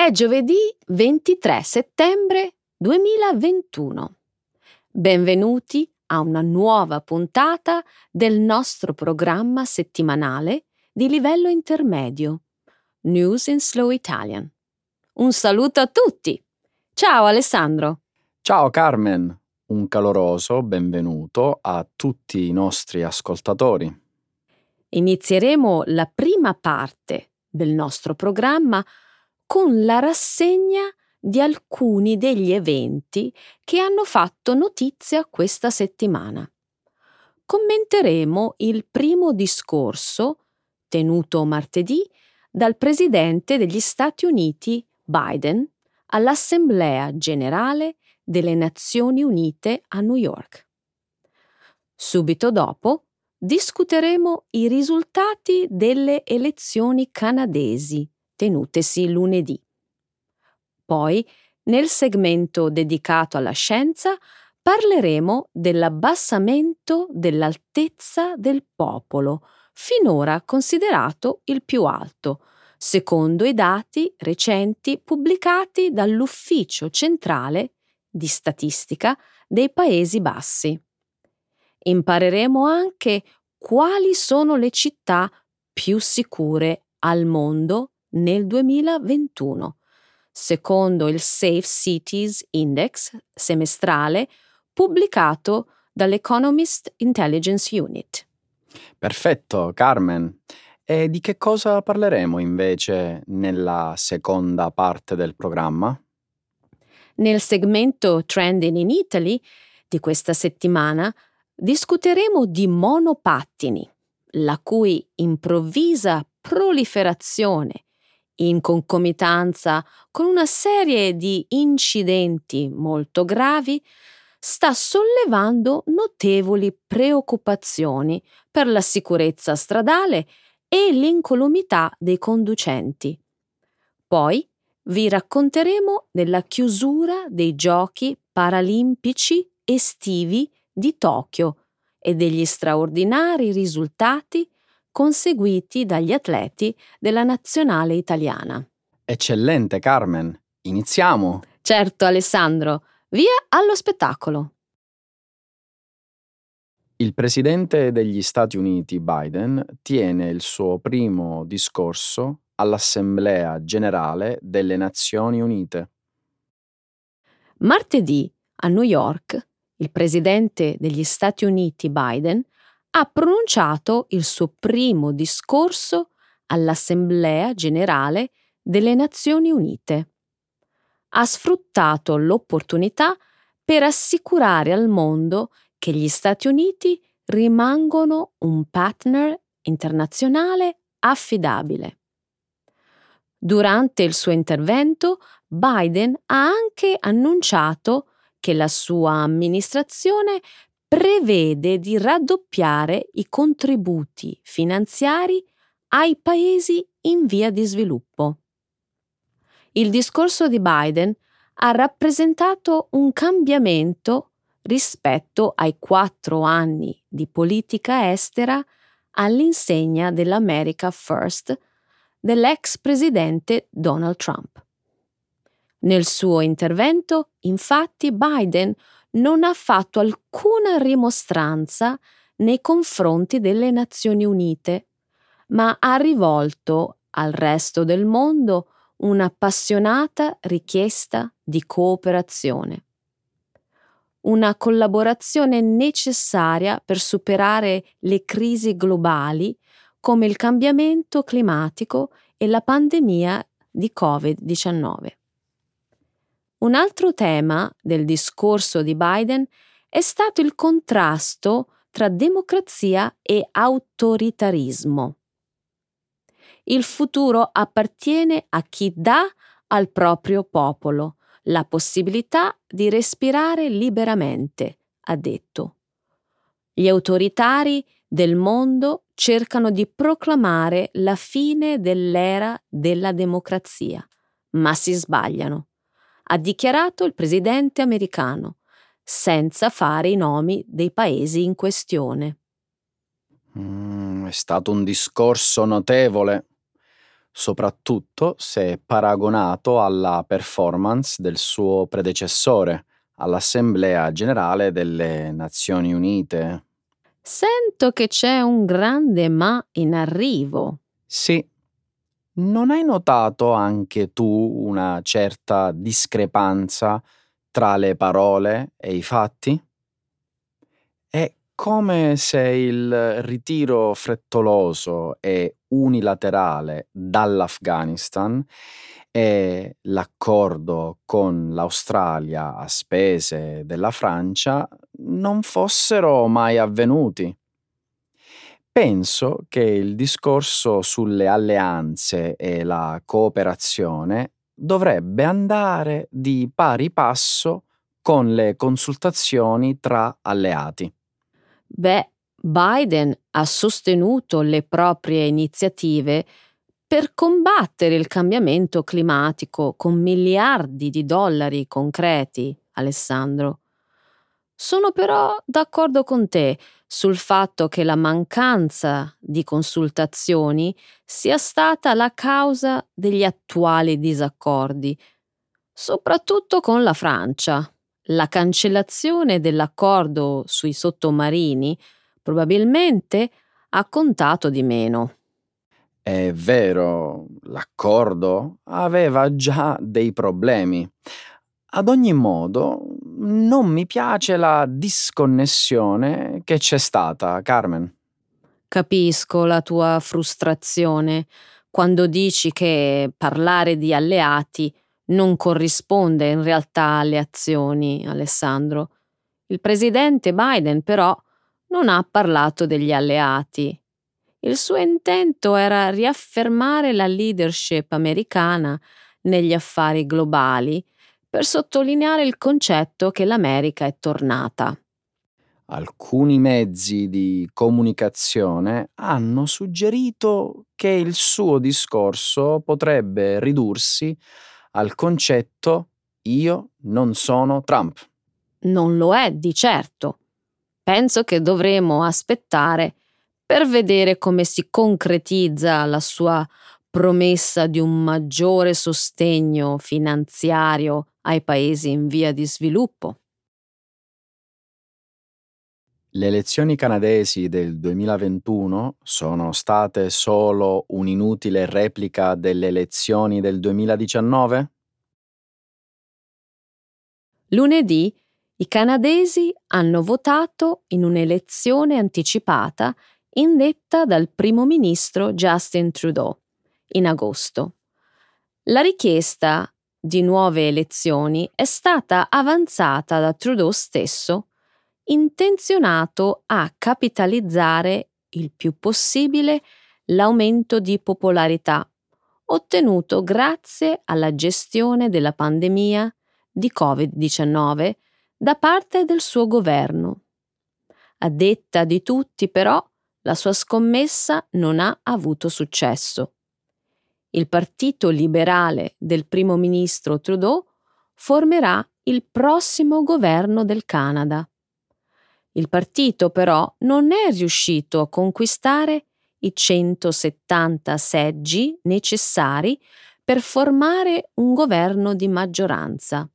È giovedì 23 settembre 2021. Benvenuti a una nuova puntata del nostro programma settimanale di livello intermedio, News in Slow Italian. Un saluto a tutti! Ciao Alessandro! Ciao Carmen! Un caloroso benvenuto a tutti i nostri ascoltatori. Inizieremo la prima parte del nostro programma con la rassegna di alcuni degli eventi che hanno fatto notizia questa settimana. Commenteremo il primo discorso, tenuto martedì, dal Presidente degli Stati Uniti Biden all'Assemblea generale delle Nazioni Unite a New York. Subito dopo discuteremo i risultati delle elezioni canadesi tenutesi lunedì. Poi, nel segmento dedicato alla scienza, parleremo dell'abbassamento dell'altezza del popolo, finora considerato il più alto, secondo i dati recenti pubblicati dall'Ufficio centrale di statistica dei Paesi Bassi. Impareremo anche quali sono le città più sicure al mondo nel 2021, secondo il Safe Cities Index semestrale pubblicato dall'Economist Intelligence Unit. Perfetto, Carmen. E di che cosa parleremo invece nella seconda parte del programma? Nel segmento Trending in Italy di questa settimana discuteremo di monopattini, la cui improvvisa proliferazione in concomitanza con una serie di incidenti molto gravi, sta sollevando notevoli preoccupazioni per la sicurezza stradale e l'incolumità dei conducenti. Poi vi racconteremo della chiusura dei giochi paralimpici estivi di Tokyo e degli straordinari risultati conseguiti dagli atleti della nazionale italiana. Eccellente Carmen, iniziamo. Certo Alessandro, via allo spettacolo. Il presidente degli Stati Uniti Biden tiene il suo primo discorso all'Assemblea generale delle Nazioni Unite. Martedì a New York, il presidente degli Stati Uniti Biden ha pronunciato il suo primo discorso all'Assemblea generale delle Nazioni Unite. Ha sfruttato l'opportunità per assicurare al mondo che gli Stati Uniti rimangono un partner internazionale affidabile. Durante il suo intervento, Biden ha anche annunciato che la sua amministrazione prevede di raddoppiare i contributi finanziari ai paesi in via di sviluppo. Il discorso di Biden ha rappresentato un cambiamento rispetto ai quattro anni di politica estera all'insegna dell'America First dell'ex presidente Donald Trump. Nel suo intervento, infatti, Biden non ha fatto alcuna rimostranza nei confronti delle Nazioni Unite, ma ha rivolto al resto del mondo un'appassionata richiesta di cooperazione. Una collaborazione necessaria per superare le crisi globali come il cambiamento climatico e la pandemia di Covid-19. Un altro tema del discorso di Biden è stato il contrasto tra democrazia e autoritarismo. Il futuro appartiene a chi dà al proprio popolo la possibilità di respirare liberamente, ha detto. Gli autoritari del mondo cercano di proclamare la fine dell'era della democrazia, ma si sbagliano ha dichiarato il presidente americano, senza fare i nomi dei paesi in questione. Mm, è stato un discorso notevole. soprattutto se paragonato alla performance del suo predecessore all'Assemblea generale delle Nazioni Unite. Sento che c'è un grande ma in arrivo. Sì. Non hai notato anche tu una certa discrepanza tra le parole e i fatti? È come se il ritiro frettoloso e unilaterale dall'Afghanistan e l'accordo con l'Australia a spese della Francia non fossero mai avvenuti. Penso che il discorso sulle alleanze e la cooperazione dovrebbe andare di pari passo con le consultazioni tra alleati. Beh, Biden ha sostenuto le proprie iniziative per combattere il cambiamento climatico con miliardi di dollari concreti, Alessandro. Sono però d'accordo con te sul fatto che la mancanza di consultazioni sia stata la causa degli attuali disaccordi, soprattutto con la Francia. La cancellazione dell'accordo sui sottomarini probabilmente ha contato di meno. È vero, l'accordo aveva già dei problemi. Ad ogni modo, non mi piace la disconnessione che c'è stata, Carmen. Capisco la tua frustrazione quando dici che parlare di alleati non corrisponde in realtà alle azioni, Alessandro. Il presidente Biden però non ha parlato degli alleati. Il suo intento era riaffermare la leadership americana negli affari globali per sottolineare il concetto che l'America è tornata. Alcuni mezzi di comunicazione hanno suggerito che il suo discorso potrebbe ridursi al concetto io non sono Trump. Non lo è di certo. Penso che dovremo aspettare per vedere come si concretizza la sua promessa di un maggiore sostegno finanziario ai paesi in via di sviluppo. Le elezioni canadesi del 2021 sono state solo un'inutile replica delle elezioni del 2019? Lunedì i canadesi hanno votato in un'elezione anticipata indetta dal primo ministro Justin Trudeau in agosto. La richiesta di nuove elezioni è stata avanzata da Trudeau stesso intenzionato a capitalizzare il più possibile l'aumento di popolarità ottenuto grazie alla gestione della pandemia di Covid-19 da parte del suo governo. A detta di tutti, però, la sua scommessa non ha avuto successo. Il Partito Liberale del primo ministro Trudeau formerà il prossimo governo del Canada. Il partito però non è riuscito a conquistare i 170 seggi necessari per formare un governo di maggioranza.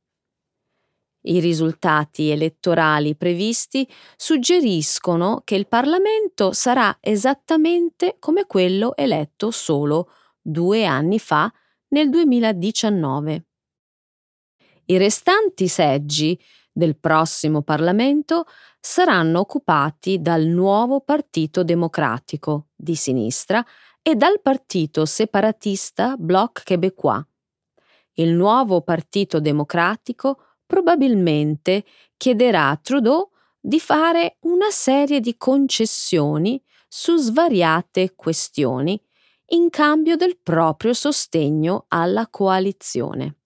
I risultati elettorali previsti suggeriscono che il Parlamento sarà esattamente come quello eletto solo due anni fa nel 2019. I restanti seggi del prossimo Parlamento saranno occupati dal nuovo Partito Democratico di sinistra e dal partito separatista Bloc Québécois. Il nuovo Partito Democratico probabilmente chiederà a Trudeau di fare una serie di concessioni su svariate questioni in cambio del proprio sostegno alla coalizione.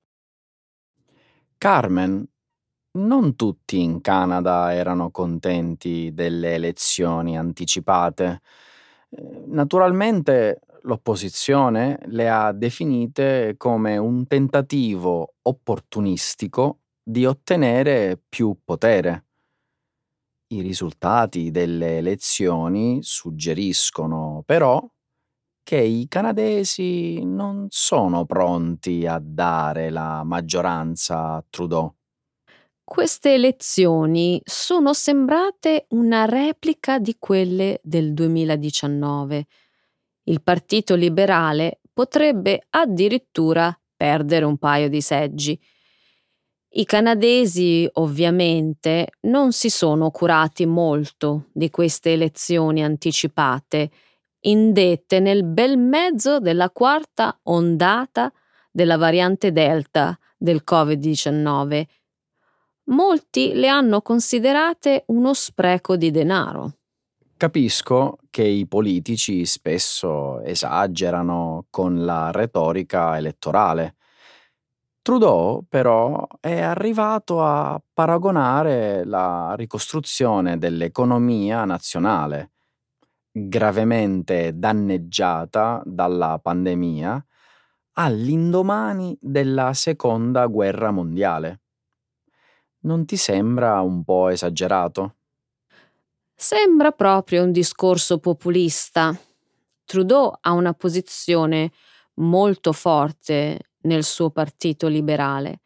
Carmen, non tutti in Canada erano contenti delle elezioni anticipate. Eh, naturalmente l'opposizione le ha definite come un tentativo opportunistico di ottenere più potere. I risultati delle elezioni suggeriscono però che i canadesi non sono pronti a dare la maggioranza a Trudeau. Queste elezioni sono sembrate una replica di quelle del 2019. Il Partito Liberale potrebbe addirittura perdere un paio di seggi. I canadesi ovviamente non si sono curati molto di queste elezioni anticipate, indette nel bel mezzo della quarta ondata della variante Delta del Covid-19. Molti le hanno considerate uno spreco di denaro. Capisco che i politici spesso esagerano con la retorica elettorale. Trudeau però è arrivato a paragonare la ricostruzione dell'economia nazionale, gravemente danneggiata dalla pandemia, all'indomani della seconda guerra mondiale. Non ti sembra un po' esagerato? Sembra proprio un discorso populista. Trudeau ha una posizione molto forte nel suo partito liberale.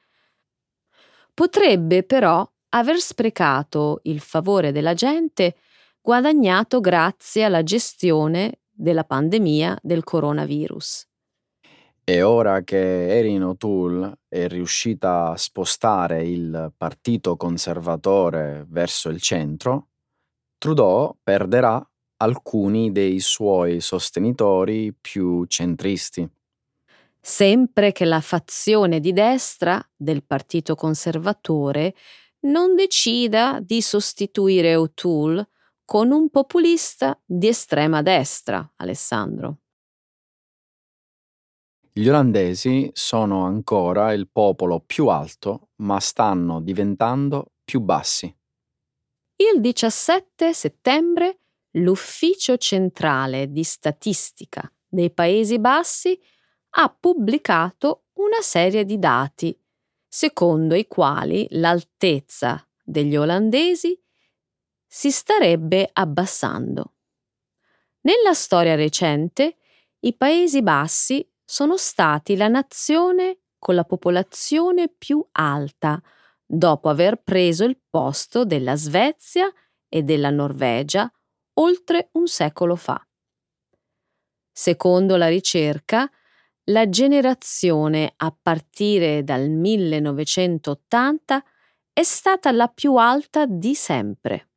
Potrebbe però aver sprecato il favore della gente guadagnato grazie alla gestione della pandemia del coronavirus. E ora che Erin O'Toole è riuscita a spostare il partito conservatore verso il centro, Trudeau perderà alcuni dei suoi sostenitori più centristi. Sempre che la fazione di destra del Partito Conservatore non decida di sostituire O'Toole con un populista di estrema destra, Alessandro. Gli olandesi sono ancora il popolo più alto, ma stanno diventando più bassi. Il 17 settembre l'Ufficio centrale di statistica dei Paesi Bassi ha pubblicato una serie di dati secondo i quali l'altezza degli olandesi si starebbe abbassando. Nella storia recente, i Paesi Bassi sono stati la nazione con la popolazione più alta dopo aver preso il posto della Svezia e della Norvegia oltre un secolo fa. Secondo la ricerca, la generazione a partire dal 1980 è stata la più alta di sempre.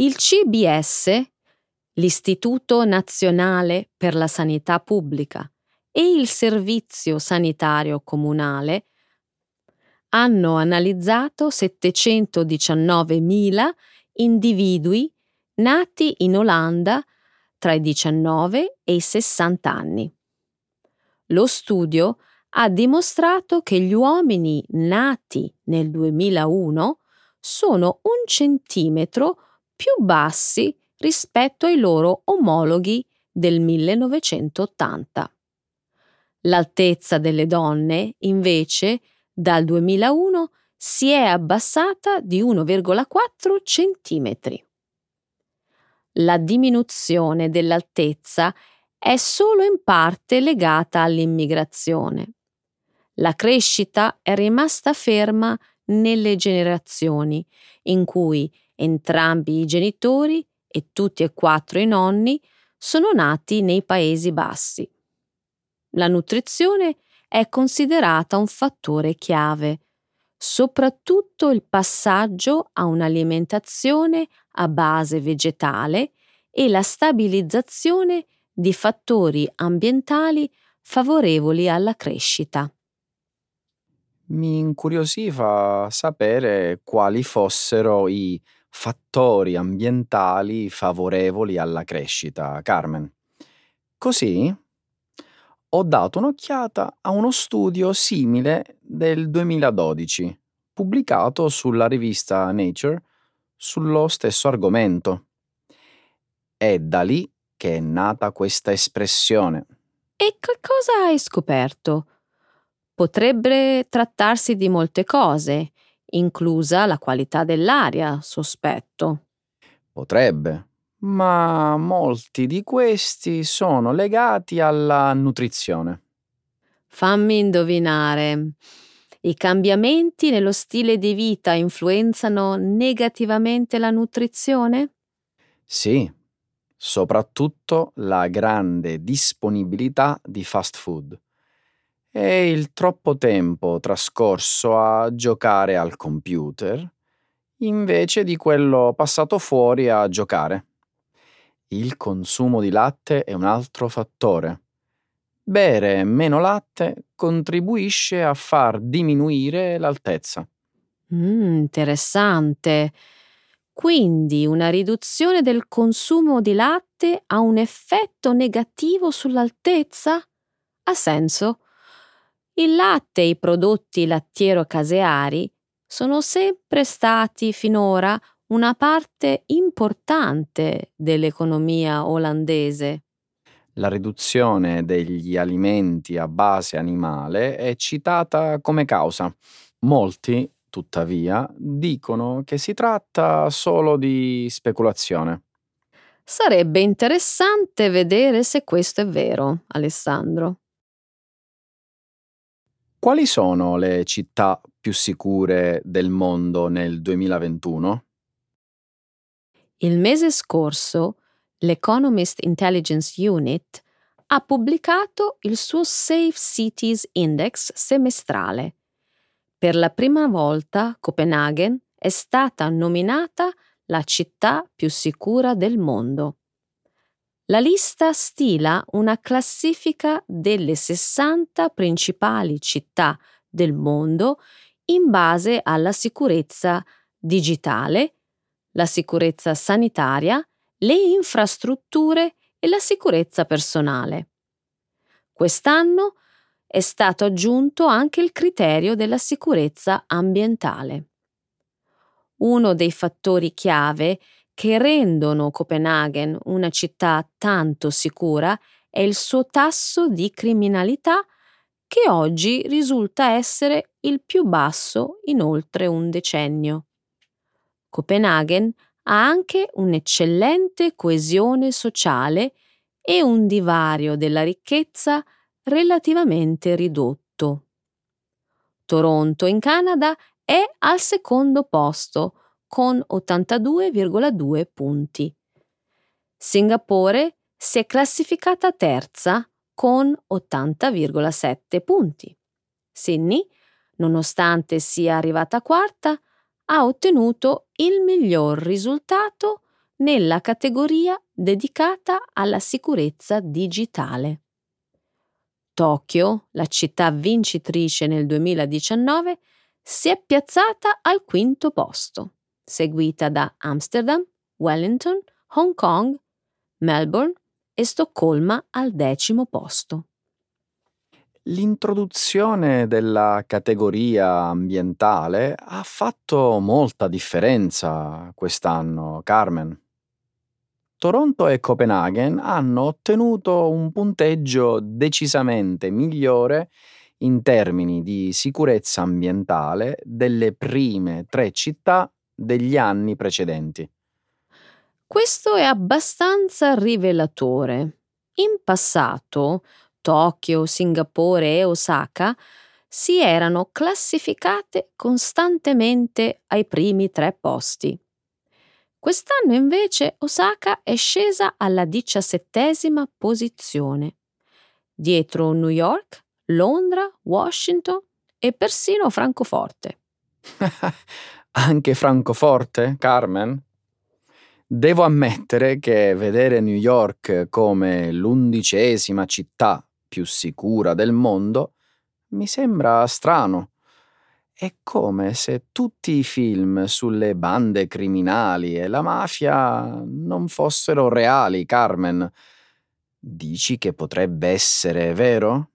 Il CBS, l'Istituto Nazionale per la Sanità Pubblica e il Servizio Sanitario Comunale hanno analizzato 719.000 individui nati in Olanda tra i 19 e i 60 anni. Lo studio ha dimostrato che gli uomini nati nel 2001 sono un centimetro più bassi rispetto ai loro omologhi del 1980. L'altezza delle donne, invece, dal 2001 si è abbassata di 1,4 cm. La diminuzione dell'altezza è solo in parte legata all'immigrazione. La crescita è rimasta ferma nelle generazioni in cui entrambi i genitori e tutti e quattro i nonni sono nati nei Paesi Bassi. La nutrizione è considerata un fattore chiave, soprattutto il passaggio a un'alimentazione a base vegetale e la stabilizzazione di fattori ambientali favorevoli alla crescita. Mi incuriosiva sapere quali fossero i fattori ambientali favorevoli alla crescita, Carmen. Così ho dato un'occhiata a uno studio simile del 2012, pubblicato sulla rivista Nature sullo stesso argomento. È da lì che è nata questa espressione. E che cosa hai scoperto? Potrebbe trattarsi di molte cose, inclusa la qualità dell'aria, sospetto. Potrebbe, ma molti di questi sono legati alla nutrizione. Fammi indovinare. I cambiamenti nello stile di vita influenzano negativamente la nutrizione? Sì, soprattutto la grande disponibilità di fast food e il troppo tempo trascorso a giocare al computer invece di quello passato fuori a giocare. Il consumo di latte è un altro fattore. Bere meno latte contribuisce a far diminuire l'altezza. Mm, interessante. Quindi una riduzione del consumo di latte ha un effetto negativo sull'altezza? Ha senso? Il latte e i prodotti lattiero-caseari sono sempre stati finora una parte importante dell'economia olandese. La riduzione degli alimenti a base animale è citata come causa. Molti, tuttavia, dicono che si tratta solo di speculazione. Sarebbe interessante vedere se questo è vero, Alessandro. Quali sono le città più sicure del mondo nel 2021? Il mese scorso l'Economist Intelligence Unit ha pubblicato il suo Safe Cities Index semestrale. Per la prima volta Copenaghen è stata nominata la città più sicura del mondo. La lista stila una classifica delle 60 principali città del mondo in base alla sicurezza digitale, la sicurezza sanitaria le infrastrutture e la sicurezza personale. Quest'anno è stato aggiunto anche il criterio della sicurezza ambientale. Uno dei fattori chiave che rendono Copenaghen una città tanto sicura è il suo tasso di criminalità che oggi risulta essere il più basso in oltre un decennio. Copenaghen ha anche un'eccellente coesione sociale e un divario della ricchezza relativamente ridotto. Toronto in Canada è al secondo posto con 82,2 punti. Singapore si è classificata terza con 80,7 punti. Sydney, nonostante sia arrivata quarta, ha ottenuto il miglior risultato nella categoria dedicata alla sicurezza digitale. Tokyo, la città vincitrice nel 2019, si è piazzata al quinto posto, seguita da Amsterdam, Wellington, Hong Kong, Melbourne e Stoccolma al decimo posto. L'introduzione della categoria ambientale ha fatto molta differenza quest'anno, Carmen. Toronto e Copenaghen hanno ottenuto un punteggio decisamente migliore in termini di sicurezza ambientale delle prime tre città degli anni precedenti. Questo è abbastanza rivelatore. In passato Tokyo, Singapore e Osaka si erano classificate costantemente ai primi tre posti. Quest'anno invece Osaka è scesa alla diciassettesima posizione, dietro New York, Londra, Washington e persino Francoforte. Anche Francoforte, Carmen? Devo ammettere che vedere New York come l'undicesima città più sicura del mondo mi sembra strano. È come se tutti i film sulle bande criminali e la mafia non fossero reali, Carmen. Dici che potrebbe essere vero?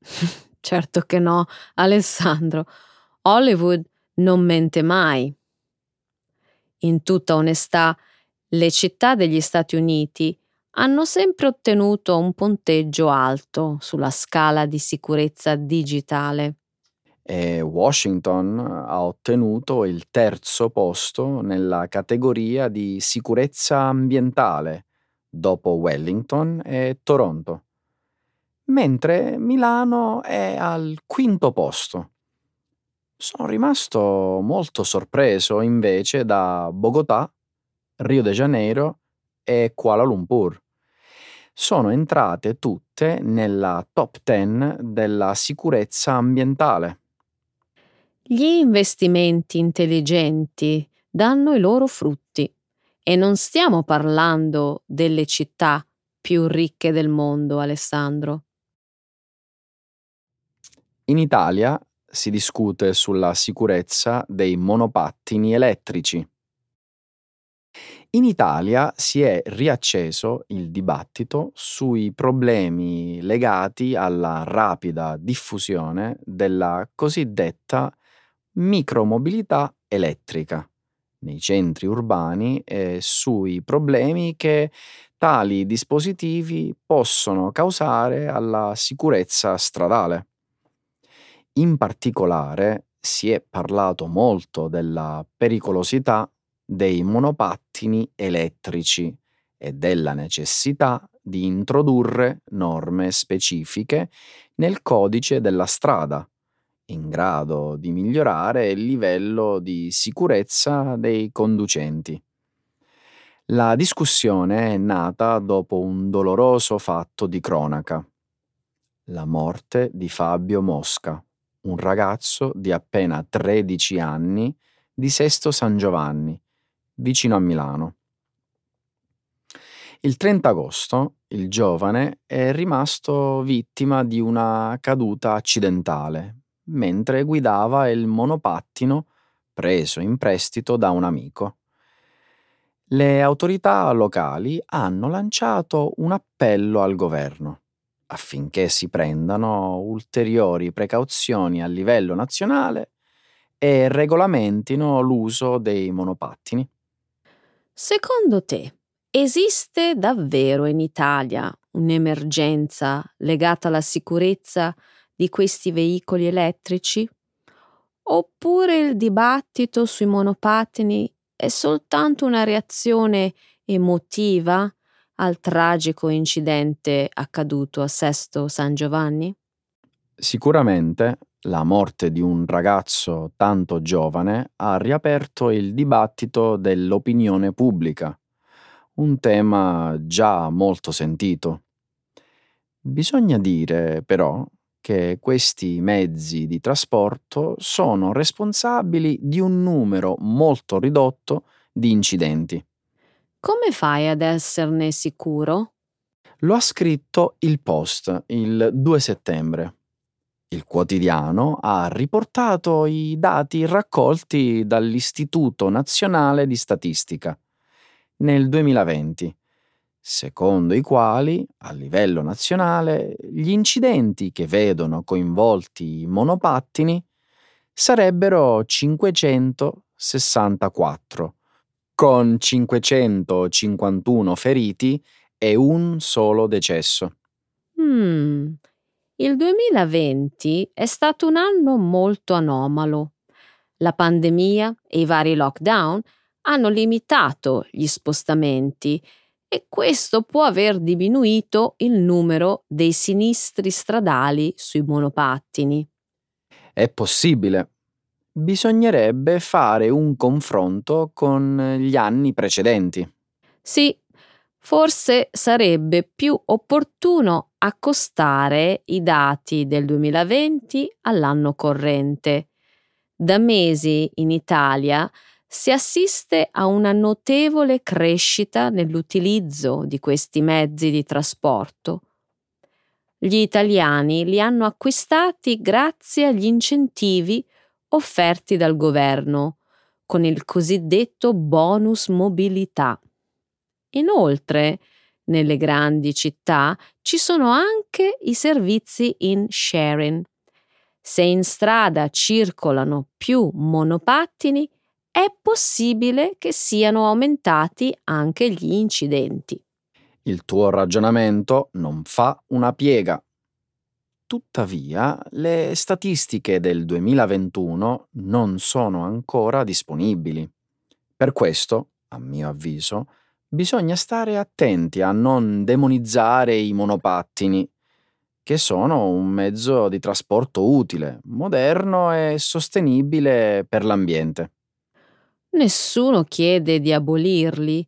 certo che no, Alessandro. Hollywood non mente mai. In tutta onestà, le città degli Stati Uniti hanno sempre ottenuto un punteggio alto sulla scala di sicurezza digitale. e Washington ha ottenuto il terzo posto nella categoria di sicurezza ambientale dopo Wellington e Toronto, mentre Milano è al quinto posto. Sono rimasto molto sorpreso invece da Bogotà, Rio de Janeiro e Kuala Lumpur. Sono entrate tutte nella top 10 della sicurezza ambientale. Gli investimenti intelligenti danno i loro frutti e non stiamo parlando delle città più ricche del mondo, Alessandro. In Italia si discute sulla sicurezza dei monopattini elettrici. In Italia si è riacceso il dibattito sui problemi legati alla rapida diffusione della cosiddetta micromobilità elettrica nei centri urbani e sui problemi che tali dispositivi possono causare alla sicurezza stradale. In particolare si è parlato molto della pericolosità dei monopattini elettrici e della necessità di introdurre norme specifiche nel codice della strada in grado di migliorare il livello di sicurezza dei conducenti. La discussione è nata dopo un doloroso fatto di cronaca. La morte di Fabio Mosca, un ragazzo di appena 13 anni di Sesto San Giovanni, vicino a Milano. Il 30 agosto il giovane è rimasto vittima di una caduta accidentale mentre guidava il monopattino preso in prestito da un amico. Le autorità locali hanno lanciato un appello al governo affinché si prendano ulteriori precauzioni a livello nazionale e regolamentino l'uso dei monopattini. Secondo te esiste davvero in Italia un'emergenza legata alla sicurezza di questi veicoli elettrici? Oppure il dibattito sui monopattini è soltanto una reazione emotiva al tragico incidente accaduto a Sesto San Giovanni? Sicuramente la morte di un ragazzo tanto giovane ha riaperto il dibattito dell'opinione pubblica, un tema già molto sentito. Bisogna dire però che questi mezzi di trasporto sono responsabili di un numero molto ridotto di incidenti. Come fai ad esserne sicuro? Lo ha scritto il Post il 2 settembre. Il quotidiano ha riportato i dati raccolti dall'Istituto Nazionale di Statistica nel 2020 secondo i quali, a livello nazionale, gli incidenti che vedono coinvolti i monopattini sarebbero 564, con 551 feriti e un solo decesso. Mm. Il 2020 è stato un anno molto anomalo. La pandemia e i vari lockdown hanno limitato gli spostamenti e questo può aver diminuito il numero dei sinistri stradali sui monopattini. È possibile. Bisognerebbe fare un confronto con gli anni precedenti. Sì, forse sarebbe più opportuno accostare i dati del 2020 all'anno corrente. Da mesi in Italia si assiste a una notevole crescita nell'utilizzo di questi mezzi di trasporto. Gli italiani li hanno acquistati grazie agli incentivi offerti dal governo, con il cosiddetto bonus mobilità. Inoltre, nelle grandi città ci sono anche i servizi in sharing. Se in strada circolano più monopattini, è possibile che siano aumentati anche gli incidenti. Il tuo ragionamento non fa una piega. Tuttavia le statistiche del 2021 non sono ancora disponibili. Per questo, a mio avviso, bisogna stare attenti a non demonizzare i monopattini, che sono un mezzo di trasporto utile, moderno e sostenibile per l'ambiente. Nessuno chiede di abolirli,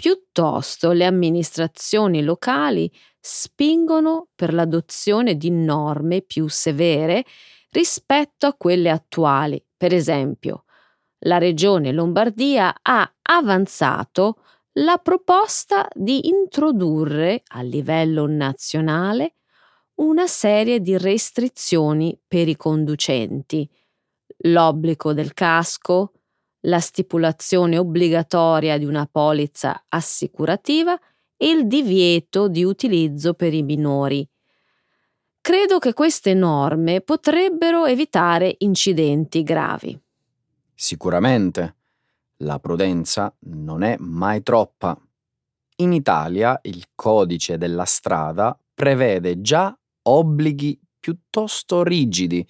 piuttosto le amministrazioni locali spingono per l'adozione di norme più severe rispetto a quelle attuali. Per esempio, la Regione Lombardia ha avanzato la proposta di introdurre a livello nazionale una serie di restrizioni per i conducenti, l'obbligo del casco, la stipulazione obbligatoria di una polizza assicurativa e il divieto di utilizzo per i minori. Credo che queste norme potrebbero evitare incidenti gravi. Sicuramente. La prudenza non è mai troppa. In Italia il codice della strada prevede già obblighi piuttosto rigidi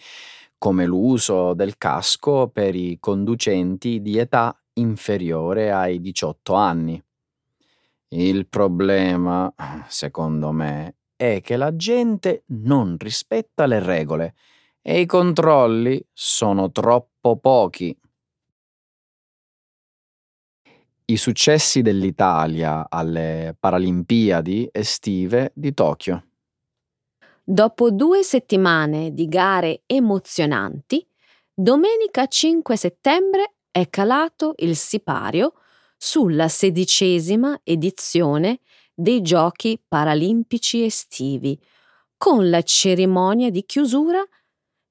come l'uso del casco per i conducenti di età inferiore ai 18 anni. Il problema, secondo me, è che la gente non rispetta le regole e i controlli sono troppo pochi. I successi dell'Italia alle Paralimpiadi estive di Tokyo. Dopo due settimane di gare emozionanti, domenica 5 settembre è calato il sipario sulla sedicesima edizione dei Giochi paralimpici estivi, con la cerimonia di chiusura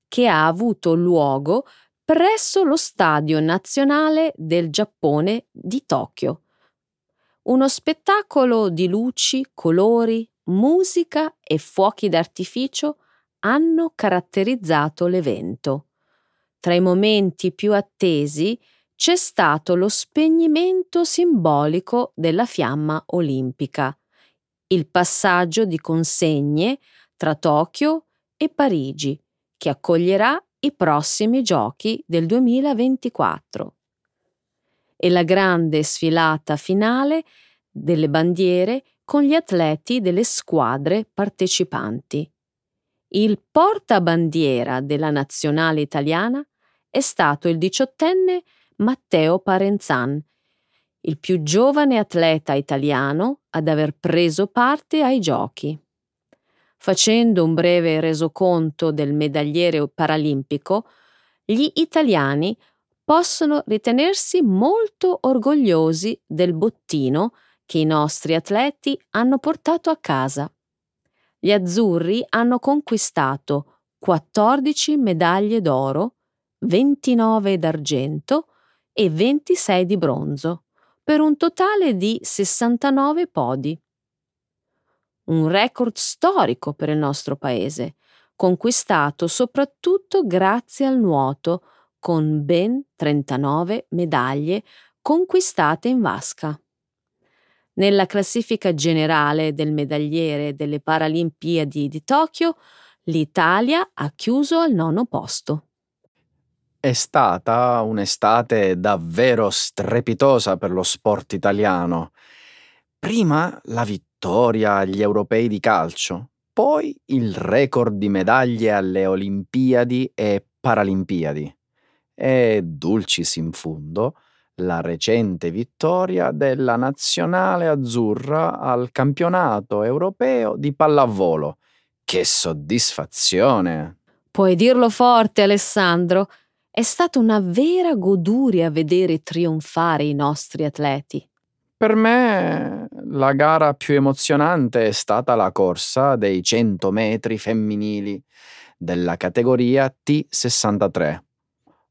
che ha avuto luogo presso lo Stadio Nazionale del Giappone di Tokyo. Uno spettacolo di luci, colori, musica e fuochi d'artificio hanno caratterizzato l'evento. Tra i momenti più attesi c'è stato lo spegnimento simbolico della fiamma olimpica, il passaggio di consegne tra Tokyo e Parigi, che accoglierà i prossimi giochi del 2024. E la grande sfilata finale delle bandiere con gli atleti delle squadre partecipanti. Il portabandiera della nazionale italiana è stato il diciottenne Matteo Parenzan, il più giovane atleta italiano ad aver preso parte ai giochi. Facendo un breve resoconto del medagliere paralimpico, gli italiani possono ritenersi molto orgogliosi del bottino che i nostri atleti hanno portato a casa. Gli azzurri hanno conquistato 14 medaglie d'oro, 29 d'argento e 26 di bronzo, per un totale di 69 podi. Un record storico per il nostro paese, conquistato soprattutto grazie al nuoto, con ben 39 medaglie conquistate in vasca. Nella classifica generale del medagliere delle Paralimpiadi di Tokyo, l'Italia ha chiuso al nono posto. È stata un'estate davvero strepitosa per lo sport italiano. Prima la vittoria agli europei di calcio, poi il record di medaglie alle Olimpiadi e Paralimpiadi. E, dulcis in fundo, la recente vittoria della nazionale azzurra al campionato europeo di pallavolo. Che soddisfazione! Puoi dirlo forte, Alessandro. È stata una vera goduria vedere trionfare i nostri atleti. Per me la gara più emozionante è stata la corsa dei 100 metri femminili della categoria T63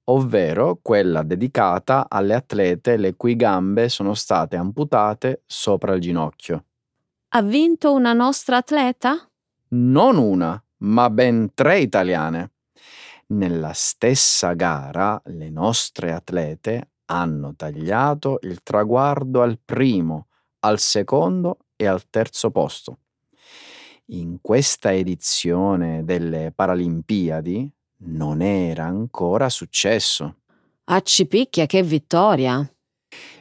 ovvero quella dedicata alle atlete le cui gambe sono state amputate sopra il ginocchio. Ha vinto una nostra atleta? Non una, ma ben tre italiane. Nella stessa gara le nostre atlete hanno tagliato il traguardo al primo, al secondo e al terzo posto. In questa edizione delle Paralimpiadi non era ancora successo. Accipicchia, che vittoria!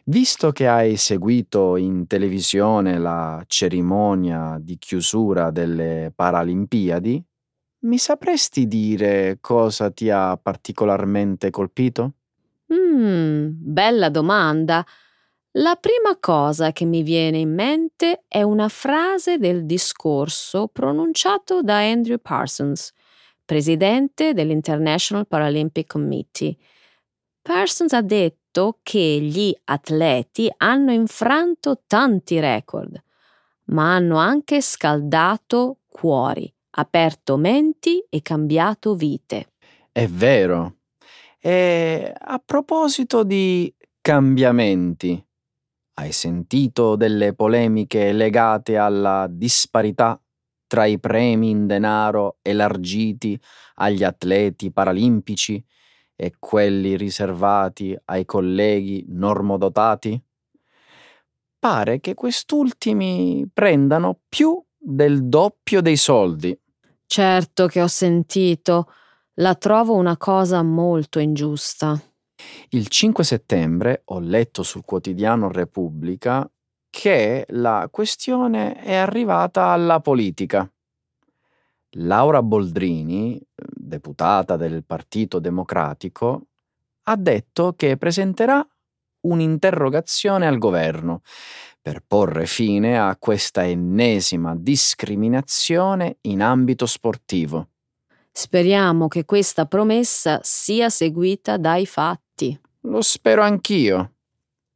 Visto che hai seguito in televisione la cerimonia di chiusura delle Paralimpiadi, mi sapresti dire cosa ti ha particolarmente colpito? Mmm, bella domanda. La prima cosa che mi viene in mente è una frase del discorso pronunciato da Andrew Parsons, presidente dell'International Paralympic Committee. Parsons ha detto che gli atleti hanno infranto tanti record, ma hanno anche scaldato cuori, aperto menti e cambiato vite. È vero. E a proposito di cambiamenti, hai sentito delle polemiche legate alla disparità tra i premi in denaro elargiti agli atleti paralimpici e quelli riservati ai colleghi normodotati? Pare che quest'ultimi prendano più del doppio dei soldi. Certo che ho sentito. La trovo una cosa molto ingiusta. Il 5 settembre ho letto sul quotidiano Repubblica che la questione è arrivata alla politica. Laura Boldrini, deputata del Partito Democratico, ha detto che presenterà un'interrogazione al governo per porre fine a questa ennesima discriminazione in ambito sportivo. Speriamo che questa promessa sia seguita dai fatti. Lo spero anch'io.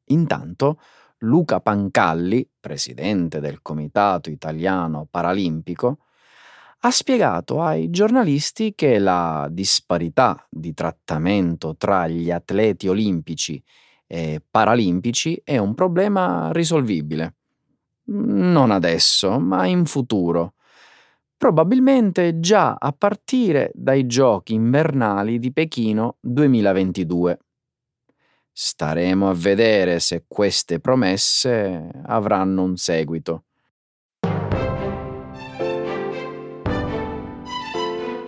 Intanto, Luca Pancalli, presidente del Comitato Italiano Paralimpico, ha spiegato ai giornalisti che la disparità di trattamento tra gli atleti olimpici e paralimpici è un problema risolvibile. Non adesso, ma in futuro. Probabilmente già a partire dai giochi invernali di Pechino 2022. Staremo a vedere se queste promesse avranno un seguito.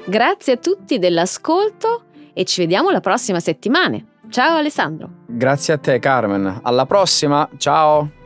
Grazie a tutti dell'ascolto e ci vediamo la prossima settimana. Ciao Alessandro. Grazie a te Carmen. Alla prossima. Ciao.